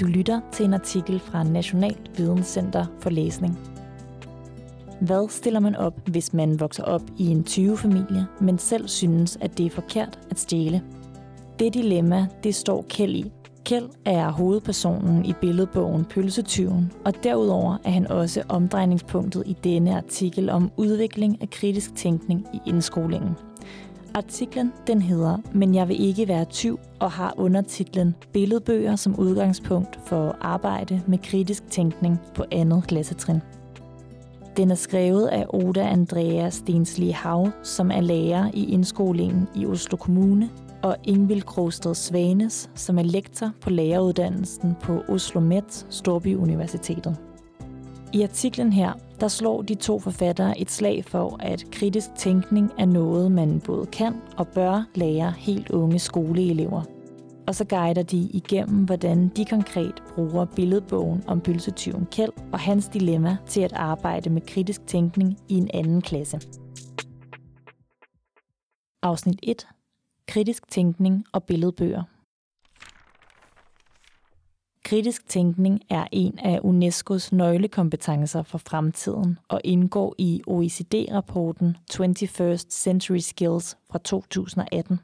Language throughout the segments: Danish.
Du lytter til en artikel fra Nationalt Videnscenter for Læsning. Hvad stiller man op, hvis man vokser op i en 20-familie, men selv synes, at det er forkert at stjæle? Det dilemma, det står Kjeld i. Kjeld er hovedpersonen i billedbogen Pølsetyven, og derudover er han også omdrejningspunktet i denne artikel om udvikling af kritisk tænkning i indskolingen. Artiklen den hedder Men jeg vil ikke være tyv og har undertitlen Billedbøger som udgangspunkt for arbejde med kritisk tænkning på andet klassetrin. Den er skrevet af Oda Andrea Stensli Hav, som er lærer i indskolingen i Oslo Kommune, og Ingvild Krogsted Svanes, som er lektor på læreruddannelsen på Oslo Met Storby Universitetet. I artiklen her, der slår de to forfattere et slag for, at kritisk tænkning er noget, man både kan og bør lære helt unge skoleelever. Og så guider de igennem, hvordan de konkret bruger billedbogen om pølsetyven Kjeld og hans dilemma til at arbejde med kritisk tænkning i en anden klasse. Afsnit 1. Kritisk tænkning og billedbøger. Kritisk tænkning er en af UNESCO's nøglekompetencer for fremtiden og indgår i OECD-rapporten 21st Century Skills fra 2018.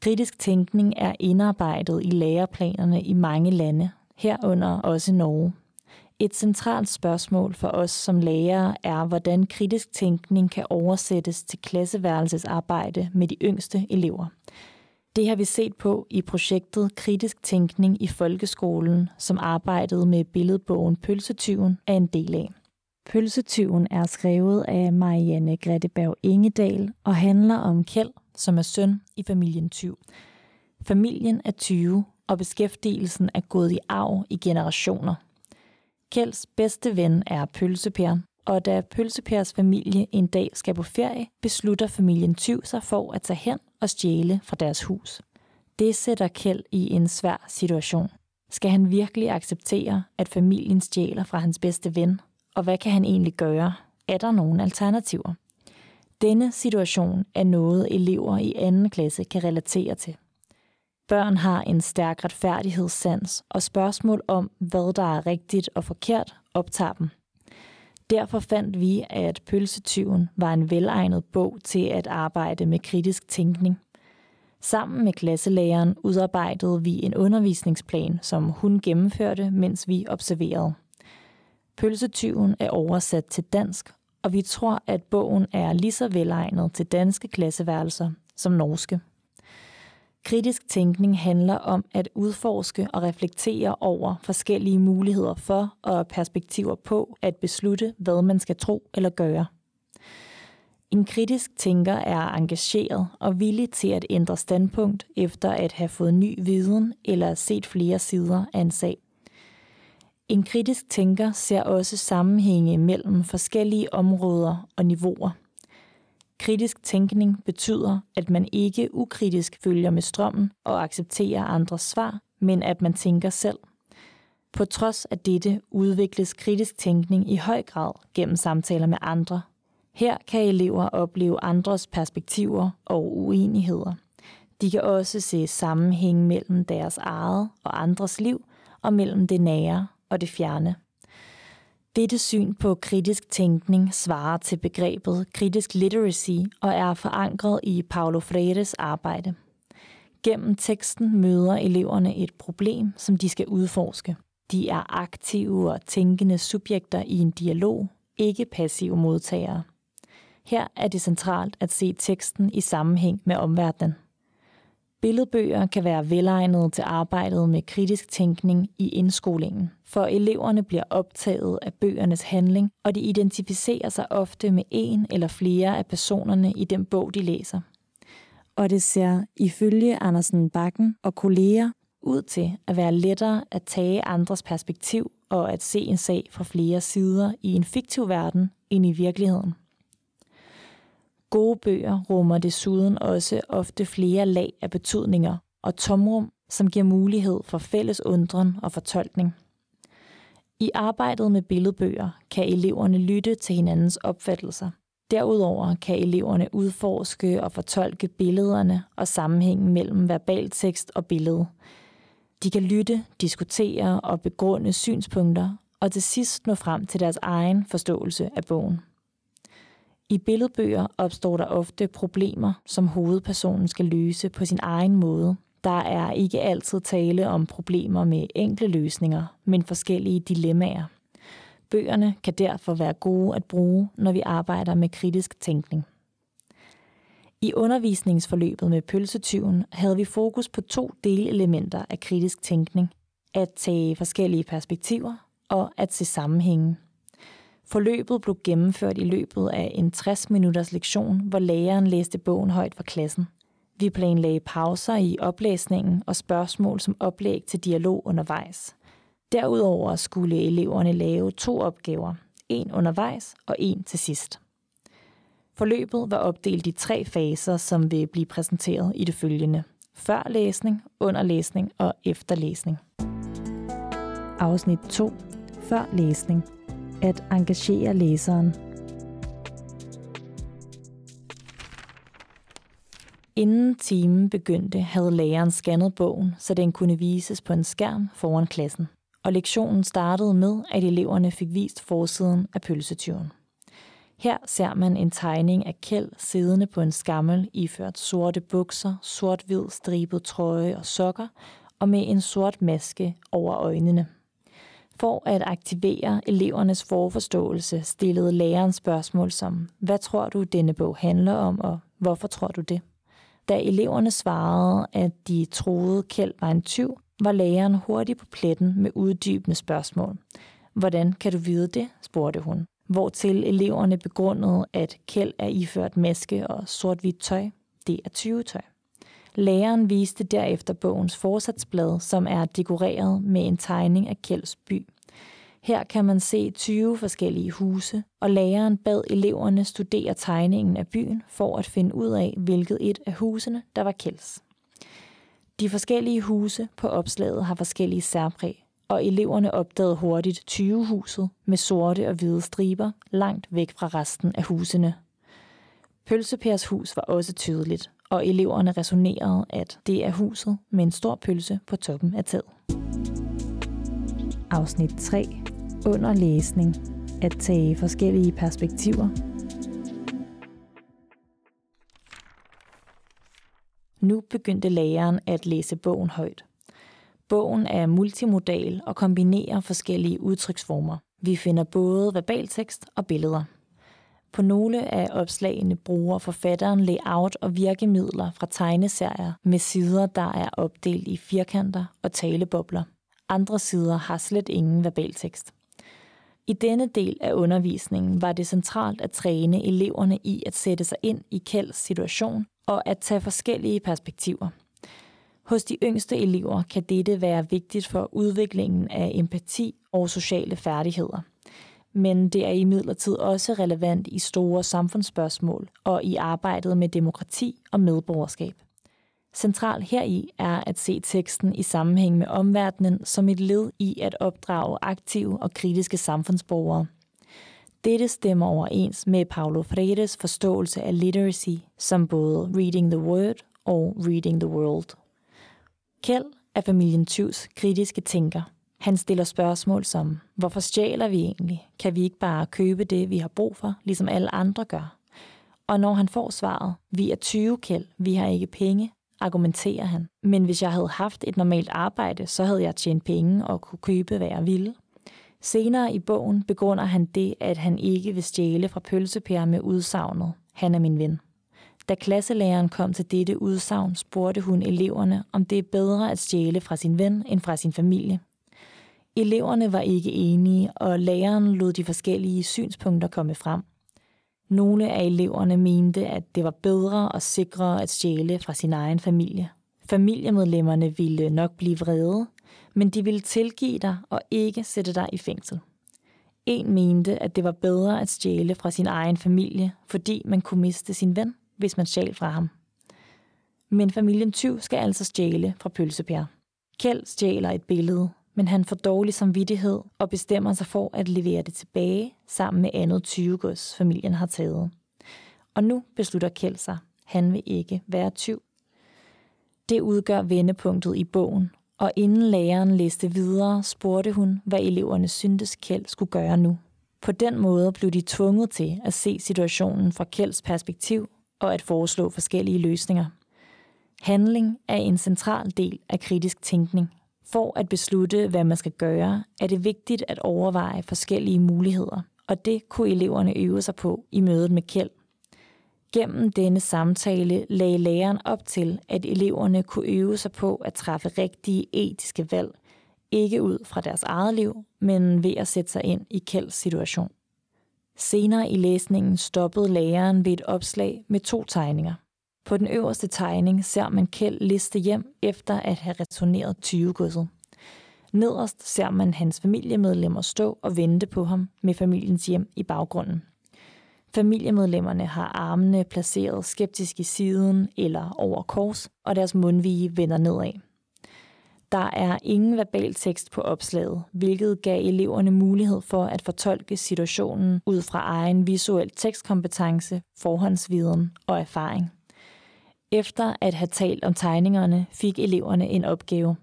Kritisk tænkning er indarbejdet i læreplanerne i mange lande, herunder også Norge. Et centralt spørgsmål for os som lærere er, hvordan kritisk tænkning kan oversættes til klasseværelsesarbejde med de yngste elever – det har vi set på i projektet Kritisk Tænkning i Folkeskolen, som arbejdede med billedbogen Pølsetyven er en del af. Pølsetyven er skrevet af Marianne Gretteberg Ingedal og handler om Kjeld, som er søn i familien Tyv. Familien er 20, og beskæftigelsen er gået i arv i generationer. Kjelds bedste ven er Pølsepær, og da Pølsepærs familie en dag skal på ferie, beslutter familien Tyv sig for at tage hen og stjæle fra deres hus. Det sætter Kjeld i en svær situation. Skal han virkelig acceptere, at familien stjæler fra hans bedste ven? Og hvad kan han egentlig gøre? Er der nogle alternativer? Denne situation er noget, elever i anden klasse kan relatere til. Børn har en stærk retfærdighedssans, og spørgsmål om, hvad der er rigtigt og forkert, optager dem. Derfor fandt vi, at Pølsetyven var en velegnet bog til at arbejde med kritisk tænkning. Sammen med klasselæreren udarbejdede vi en undervisningsplan, som hun gennemførte, mens vi observerede. Pølsetyven er oversat til dansk, og vi tror, at bogen er lige så velegnet til danske klasseværelser som norske. Kritisk tænkning handler om at udforske og reflektere over forskellige muligheder for og perspektiver på at beslutte, hvad man skal tro eller gøre. En kritisk tænker er engageret og villig til at ændre standpunkt efter at have fået ny viden eller set flere sider af en sag. En kritisk tænker ser også sammenhænge mellem forskellige områder og niveauer – Kritisk tænkning betyder, at man ikke ukritisk følger med strømmen og accepterer andres svar, men at man tænker selv. På trods af dette udvikles kritisk tænkning i høj grad gennem samtaler med andre. Her kan elever opleve andres perspektiver og uenigheder. De kan også se sammenhæng mellem deres eget og andres liv og mellem det nære og det fjerne. Dette syn på kritisk tænkning svarer til begrebet kritisk literacy og er forankret i Paulo Freires arbejde. Gennem teksten møder eleverne et problem, som de skal udforske. De er aktive og tænkende subjekter i en dialog, ikke passive modtagere. Her er det centralt at se teksten i sammenhæng med omverdenen. Billedbøger kan være velegnede til arbejdet med kritisk tænkning i indskolingen, for eleverne bliver optaget af bøgernes handling, og de identificerer sig ofte med en eller flere af personerne i den bog, de læser. Og det ser ifølge Andersen Bakken og kolleger ud til at være lettere at tage andres perspektiv og at se en sag fra flere sider i en fiktiv verden end i virkeligheden. Gode bøger rummer desuden også ofte flere lag af betydninger og tomrum, som giver mulighed for fælles undren og fortolkning. I arbejdet med billedbøger kan eleverne lytte til hinandens opfattelser. Derudover kan eleverne udforske og fortolke billederne og sammenhængen mellem verbaltekst og billede. De kan lytte, diskutere og begrunde synspunkter, og til sidst nå frem til deres egen forståelse af bogen. I billedbøger opstår der ofte problemer, som hovedpersonen skal løse på sin egen måde. Der er ikke altid tale om problemer med enkle løsninger, men forskellige dilemmaer. Bøgerne kan derfor være gode at bruge, når vi arbejder med kritisk tænkning. I undervisningsforløbet med pølsetyven havde vi fokus på to delelementer af kritisk tænkning. At tage forskellige perspektiver og at se sammenhænge. Forløbet blev gennemført i løbet af en 60-minutters lektion, hvor læreren læste bogen højt for klassen. Vi planlagde pauser i oplæsningen og spørgsmål som oplæg til dialog undervejs. Derudover skulle eleverne lave to opgaver, en undervejs og en til sidst. Forløbet var opdelt i tre faser, som vil blive præsenteret i det følgende. Før læsning, under og efterlæsning. Afsnit 2. Før læsning. At engagere læseren. Inden timen begyndte, havde læreren scannet bogen, så den kunne vises på en skærm foran klassen. Og lektionen startede med, at eleverne fik vist forsiden af pølsetyven. Her ser man en tegning af Kjeld siddende på en skammel, iført sorte bukser, sort-hvid stribet trøje og sokker, og med en sort maske over øjnene. For at aktivere elevernes forforståelse stillede læreren spørgsmål som, hvad tror du, denne bog handler om, og hvorfor tror du det? Da eleverne svarede, at de troede, Kjeld var en tyv, var læreren hurtigt på pletten med uddybende spørgsmål. Hvordan kan du vide det? spurgte hun hvortil eleverne begrundede, at Kjeld er iført maske og sort-hvidt tøj. Det er tyvetøj. Læreren viste derefter bogens forsatsblad, som er dekoreret med en tegning af Kjelds by. Her kan man se 20 forskellige huse, og læreren bad eleverne studere tegningen af byen for at finde ud af, hvilket et af husene, der var Kjelds. De forskellige huse på opslaget har forskellige særpræg, og eleverne opdagede hurtigt 20-huset med sorte og hvide striber langt væk fra resten af husene. Pølsepærs hus var også tydeligt, og eleverne resonerede, at det er huset med en stor pølse på toppen af taget. Afsnit 3. Under læsning. At tage forskellige perspektiver. Nu begyndte læreren at læse bogen højt. Bogen er multimodal og kombinerer forskellige udtryksformer. Vi finder både verbaltekst og billeder. På nogle af opslagene bruger forfatteren layout og virkemidler fra tegneserier med sider, der er opdelt i firkanter og talebobler. Andre sider har slet ingen verbaltekst. I denne del af undervisningen var det centralt at træne eleverne i at sætte sig ind i Kjelds situation og at tage forskellige perspektiver – hos de yngste elever kan dette være vigtigt for udviklingen af empati og sociale færdigheder. Men det er imidlertid også relevant i store samfundsspørgsmål og i arbejdet med demokrati og medborgerskab. Central heri er at se teksten i sammenhæng med omverdenen som et led i at opdrage aktive og kritiske samfundsborgere. Dette stemmer overens med Paulo Freire's forståelse af literacy som både reading the word og reading the world. Kjeld er familien Tyvs kritiske tænker. Han stiller spørgsmål som, hvorfor stjæler vi egentlig? Kan vi ikke bare købe det, vi har brug for, ligesom alle andre gør? Og når han får svaret, vi er 20 kæld, vi har ikke penge, argumenterer han. Men hvis jeg havde haft et normalt arbejde, så havde jeg tjent penge og kunne købe, hvad jeg ville. Senere i bogen begrunder han det, at han ikke vil stjæle fra pølsepære med udsagnet. Han er min ven. Da klasselæreren kom til dette udsagn, spurgte hun eleverne, om det er bedre at stjæle fra sin ven end fra sin familie. Eleverne var ikke enige, og læreren lod de forskellige synspunkter komme frem. Nogle af eleverne mente, at det var bedre og sikrere at stjæle fra sin egen familie. Familiemedlemmerne ville nok blive vrede, men de ville tilgive dig og ikke sætte dig i fængsel. En mente, at det var bedre at stjæle fra sin egen familie, fordi man kunne miste sin ven hvis man stjal fra ham. Men familien Tyv skal altså stjæle fra Pølsepær. Kjeld stjæler et billede, men han får dårlig samvittighed og bestemmer sig for at levere det tilbage sammen med andet tyvegods, familien har taget. Og nu beslutter Kjeld sig. Han vil ikke være tyv. Det udgør vendepunktet i bogen, og inden læreren læste videre, spurgte hun, hvad eleverne syntes Kjeld skulle gøre nu. På den måde blev de tvunget til at se situationen fra Kjelds perspektiv og at foreslå forskellige løsninger. Handling er en central del af kritisk tænkning. For at beslutte, hvad man skal gøre, er det vigtigt at overveje forskellige muligheder, og det kunne eleverne øve sig på i mødet med Kjeld. Gennem denne samtale lagde læreren op til, at eleverne kunne øve sig på at træffe rigtige etiske valg, ikke ud fra deres eget liv, men ved at sætte sig ind i Kjelds situation. Senere i læsningen stoppede læreren ved et opslag med to tegninger. På den øverste tegning ser man Kjeld liste hjem efter at have returneret 20-godset. Nederst ser man hans familiemedlemmer stå og vente på ham med familiens hjem i baggrunden. Familiemedlemmerne har armene placeret skeptisk i siden eller over kors, og deres mundvige vender nedad. Der er ingen verbal tekst på opslaget, hvilket gav eleverne mulighed for at fortolke situationen ud fra egen visuel tekstkompetence, forhåndsviden og erfaring. Efter at have talt om tegningerne, fik eleverne en opgave.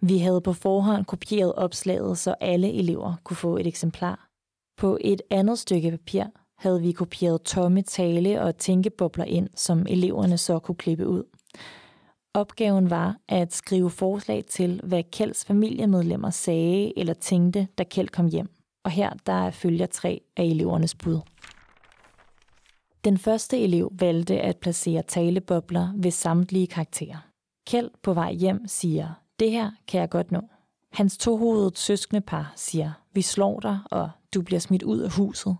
Vi havde på forhånd kopieret opslaget, så alle elever kunne få et eksemplar. På et andet stykke papir havde vi kopieret tomme tale og tænkebobler ind, som eleverne så kunne klippe ud. Opgaven var at skrive forslag til, hvad Kjelds familiemedlemmer sagde eller tænkte, da Kjeld kom hjem. Og her der følger tre af elevernes bud. Den første elev valgte at placere talebobler ved samtlige karakterer. Kjeld på vej hjem siger, det her kan jeg godt nå. Hans tohovedet søskende par siger, vi slår dig, og du bliver smidt ud af huset.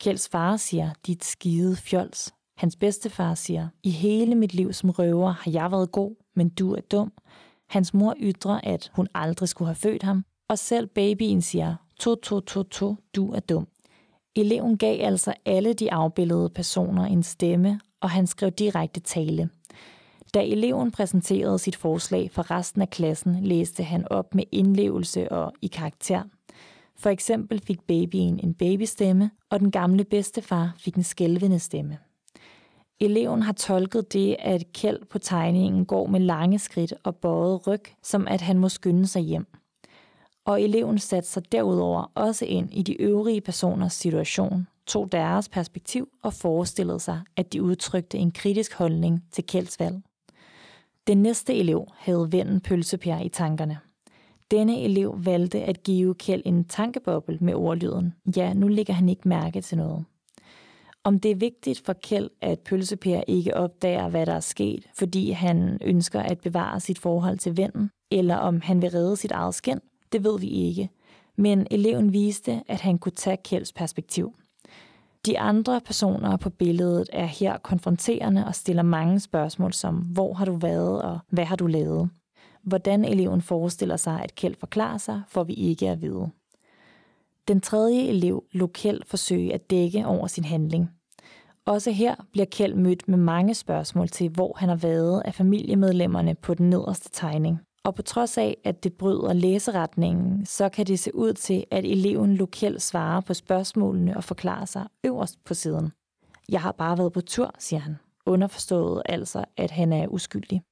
Kjelds far siger, dit skide fjols. Hans bedstefar siger, i hele mit liv som røver har jeg været god, men du er dum. Hans mor ytrer, at hun aldrig skulle have født ham, og selv babyen siger, to, to, to, to, du er dum. Eleven gav altså alle de afbildede personer en stemme, og han skrev direkte tale. Da eleven præsenterede sit forslag for resten af klassen, læste han op med indlevelse og i karakter. For eksempel fik babyen en babystemme, og den gamle bedstefar fik en skælvende stemme. Eleven har tolket det, at Kjeld på tegningen går med lange skridt og bøjet ryg, som at han må skynde sig hjem. Og eleven satte sig derudover også ind i de øvrige personers situation, tog deres perspektiv og forestillede sig, at de udtrykte en kritisk holdning til Kjelds valg. Den næste elev havde vennen pølsepær i tankerne. Denne elev valgte at give Kjeld en tankeboble med ordlyden. Ja, nu ligger han ikke mærke til noget. Om det er vigtigt for Kjeld, at pølsepær ikke opdager, hvad der er sket, fordi han ønsker at bevare sit forhold til vennen, eller om han vil redde sit eget skin, det ved vi ikke. Men eleven viste, at han kunne tage Kjelds perspektiv. De andre personer på billedet er her konfronterende og stiller mange spørgsmål som, hvor har du været og hvad har du lavet? Hvordan eleven forestiller sig, at Kjeld forklarer sig, får vi ikke at vide. Den tredje elev lå Kjeld forsøge at dække over sin handling. Også her bliver Kjeld mødt med mange spørgsmål til, hvor han har været af familiemedlemmerne på den nederste tegning. Og på trods af, at det bryder læseretningen, så kan det se ud til, at eleven lokalt svarer på spørgsmålene og forklarer sig øverst på siden. Jeg har bare været på tur, siger han. Underforstået altså, at han er uskyldig.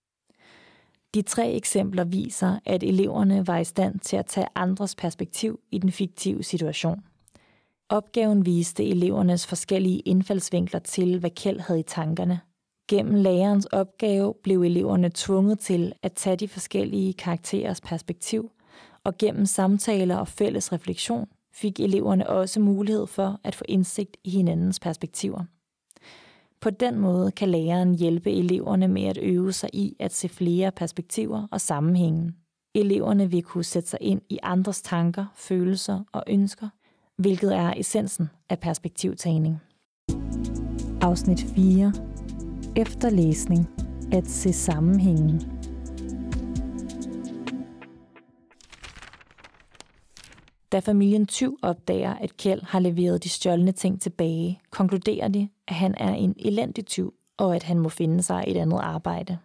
De tre eksempler viser, at eleverne var i stand til at tage andres perspektiv i den fiktive situation. Opgaven viste elevernes forskellige indfaldsvinkler til, hvad Kjeld havde i tankerne. Gennem lærerens opgave blev eleverne tvunget til at tage de forskellige karakterers perspektiv, og gennem samtaler og fælles refleksion fik eleverne også mulighed for at få indsigt i hinandens perspektiver. På den måde kan læreren hjælpe eleverne med at øve sig i at se flere perspektiver og sammenhænge. Eleverne vil kunne sætte sig ind i andres tanker, følelser og ønsker, hvilket er essensen af perspektivtagning. Afsnit 4. Efterlæsning. At se sammenhængen. Da familien Tyv opdager, at Kjeld har leveret de stjålne ting tilbage, konkluderer de, at han er en elendig tyv, og at han må finde sig et andet arbejde.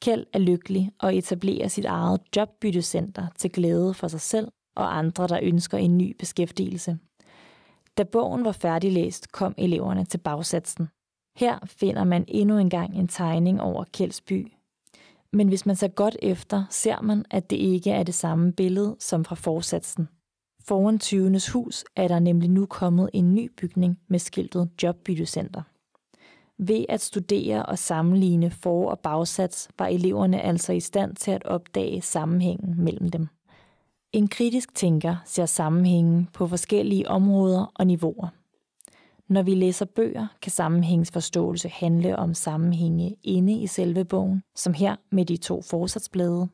Kjeld er lykkelig og etablerer sit eget jobbyttecenter til glæde for sig selv og andre, der ønsker en ny beskæftigelse. Da bogen var færdiglæst, kom eleverne til bagsatsen. Her finder man endnu engang en tegning over Kjeldsby. Men hvis man ser godt efter, ser man, at det ikke er det samme billede som fra forsatsen. Foran 20. hus er der nemlig nu kommet en ny bygning med skiltet Jobbyttecenter. Ved at studere og sammenligne for- og bagsats var eleverne altså i stand til at opdage sammenhængen mellem dem. En kritisk tænker ser sammenhængen på forskellige områder og niveauer. Når vi læser bøger, kan sammenhængsforståelse handle om sammenhænge inde i selve bogen, som her med de to forsatsblade.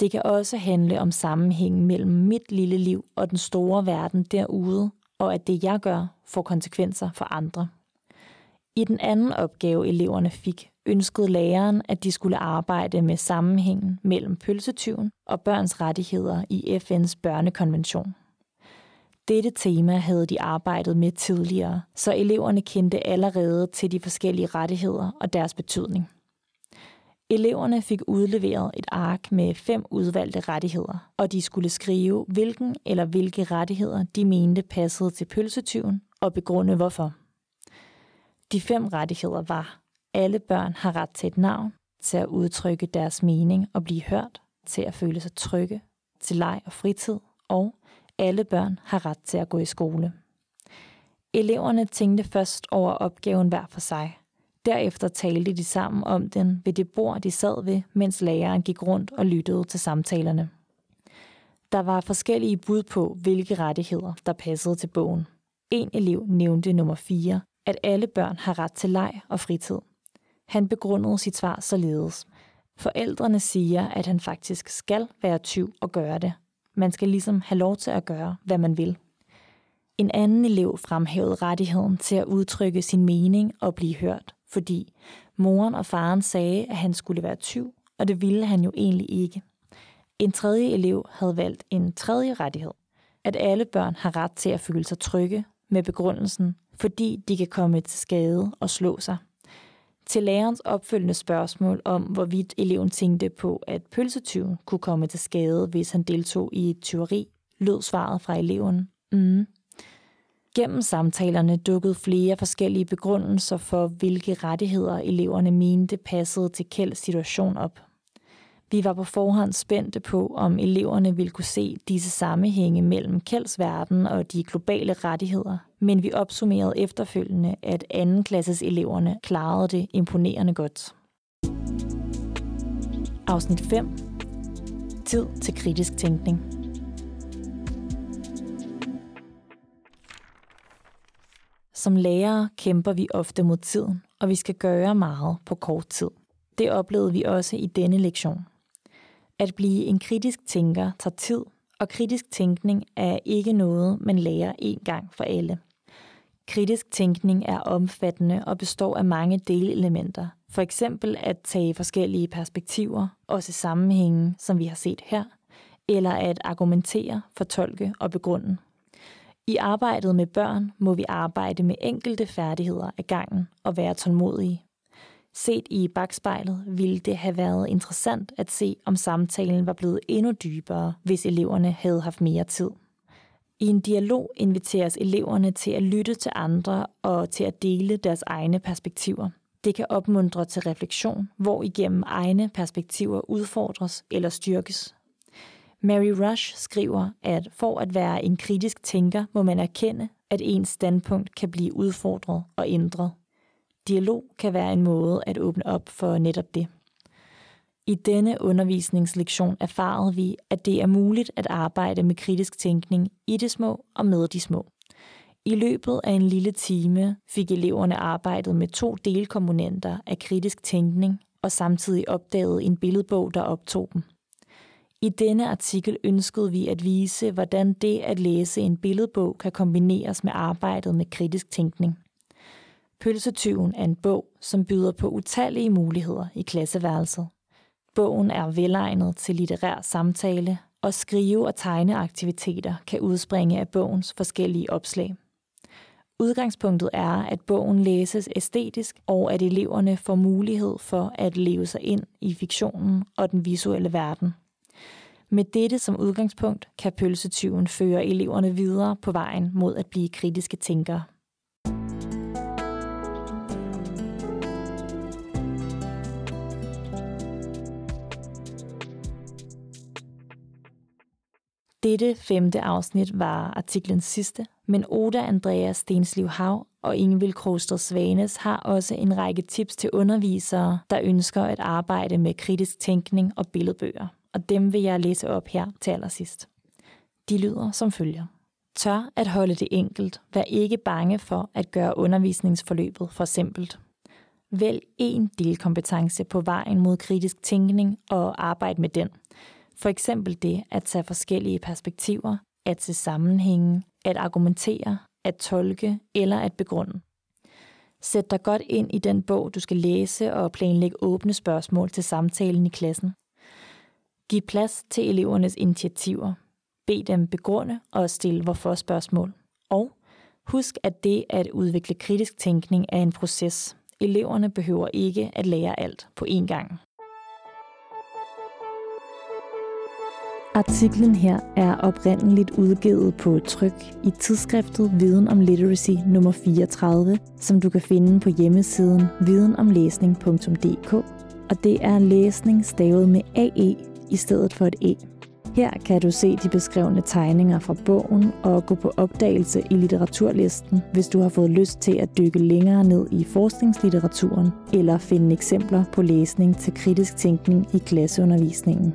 Det kan også handle om sammenhængen mellem mit lille liv og den store verden derude, og at det jeg gør får konsekvenser for andre. I den anden opgave, eleverne fik, ønskede læreren, at de skulle arbejde med sammenhængen mellem pølsetyven og børns rettigheder i FN's børnekonvention. Dette tema havde de arbejdet med tidligere, så eleverne kendte allerede til de forskellige rettigheder og deres betydning. Eleverne fik udleveret et ark med fem udvalgte rettigheder, og de skulle skrive, hvilken eller hvilke rettigheder de mente passede til pølsetyven og begrunde hvorfor. De fem rettigheder var, alle børn har ret til et navn, til at udtrykke deres mening og blive hørt, til at føle sig trygge, til leg og fritid, og alle børn har ret til at gå i skole. Eleverne tænkte først over opgaven hver for sig. Derefter talte de sammen om den ved det bord, de sad ved, mens læreren gik rundt og lyttede til samtalerne. Der var forskellige bud på, hvilke rettigheder, der passede til bogen. En elev nævnte nummer 4, at alle børn har ret til leg og fritid. Han begrundede sit svar således. Forældrene siger, at han faktisk skal være tyv og gøre det. Man skal ligesom have lov til at gøre, hvad man vil. En anden elev fremhævede rettigheden til at udtrykke sin mening og blive hørt, fordi moren og faren sagde, at han skulle være tyv, og det ville han jo egentlig ikke. En tredje elev havde valgt en tredje rettighed, at alle børn har ret til at føle sig trygge med begrundelsen, fordi de kan komme til skade og slå sig. Til lærerens opfølgende spørgsmål om, hvorvidt eleven tænkte på, at pølsetyven kunne komme til skade, hvis han deltog i et tyveri, lød svaret fra eleven. Mm. Gennem samtalerne dukkede flere forskellige begrundelser for, hvilke rettigheder eleverne mente passede til Kjelds situation op. Vi var på forhånd spændte på, om eleverne ville kunne se disse sammenhænge mellem Kjelds verden og de globale rettigheder, men vi opsummerede efterfølgende, at anden klasses eleverne klarede det imponerende godt. Afsnit 5. Tid til kritisk tænkning. Som lærere kæmper vi ofte mod tiden, og vi skal gøre meget på kort tid. Det oplevede vi også i denne lektion. At blive en kritisk tænker tager tid, og kritisk tænkning er ikke noget, man lærer én gang for alle. Kritisk tænkning er omfattende og består af mange delelementer. For eksempel at tage forskellige perspektiver, også sammenhænge, som vi har set her, eller at argumentere, fortolke og begrunde. I arbejdet med børn må vi arbejde med enkelte færdigheder af gangen og være tålmodige. Set i bagspejlet ville det have været interessant at se, om samtalen var blevet endnu dybere, hvis eleverne havde haft mere tid. I en dialog inviteres eleverne til at lytte til andre og til at dele deres egne perspektiver. Det kan opmuntre til refleksion, hvor igennem egne perspektiver udfordres eller styrkes. Mary Rush skriver, at for at være en kritisk tænker, må man erkende, at ens standpunkt kan blive udfordret og ændret. Dialog kan være en måde at åbne op for netop det. I denne undervisningslektion erfarede vi, at det er muligt at arbejde med kritisk tænkning i det små og med de små. I løbet af en lille time fik eleverne arbejdet med to delkomponenter af kritisk tænkning og samtidig opdaget en billedbog, der optog dem. I denne artikel ønskede vi at vise, hvordan det at læse en billedbog kan kombineres med arbejdet med kritisk tænkning. Pølsetyven er en bog, som byder på utallige muligheder i klasseværelset. Bogen er velegnet til litterær samtale, og skrive- og tegneaktiviteter kan udspringe af bogens forskellige opslag. Udgangspunktet er, at bogen læses æstetisk, og at eleverne får mulighed for at leve sig ind i fiktionen og den visuelle verden. Med dette som udgangspunkt kan pølsetyven føre eleverne videre på vejen mod at blive kritiske tænkere. Dette femte afsnit var artiklens sidste, men Oda Andreas Stensliv Hav og Ingvild Krogstad Svanes har også en række tips til undervisere, der ønsker at arbejde med kritisk tænkning og billedbøger. Og dem vil jeg læse op her til allersidst. De lyder som følger. Tør at holde det enkelt. Vær ikke bange for at gøre undervisningsforløbet for simpelt. Vælg en delkompetence på vejen mod kritisk tænkning og arbejde med den. For eksempel det at tage forskellige perspektiver, at se sammenhænge, at argumentere, at tolke eller at begrunde. Sæt dig godt ind i den bog, du skal læse og planlægge åbne spørgsmål til samtalen i klassen. Giv plads til elevernes initiativer. Bed dem begrunde og stille hvorfor spørgsmål. Og husk, at det at udvikle kritisk tænkning er en proces. Eleverne behøver ikke at lære alt på én gang. Artiklen her er oprindeligt udgivet på tryk i tidsskriftet Viden om Literacy nummer 34, som du kan finde på hjemmesiden videnomlæsning.dk, og det er læsning stavet med AE i stedet for et E. Her kan du se de beskrevne tegninger fra bogen og gå på opdagelse i litteraturlisten, hvis du har fået lyst til at dykke længere ned i forskningslitteraturen eller finde eksempler på læsning til kritisk tænkning i klasseundervisningen.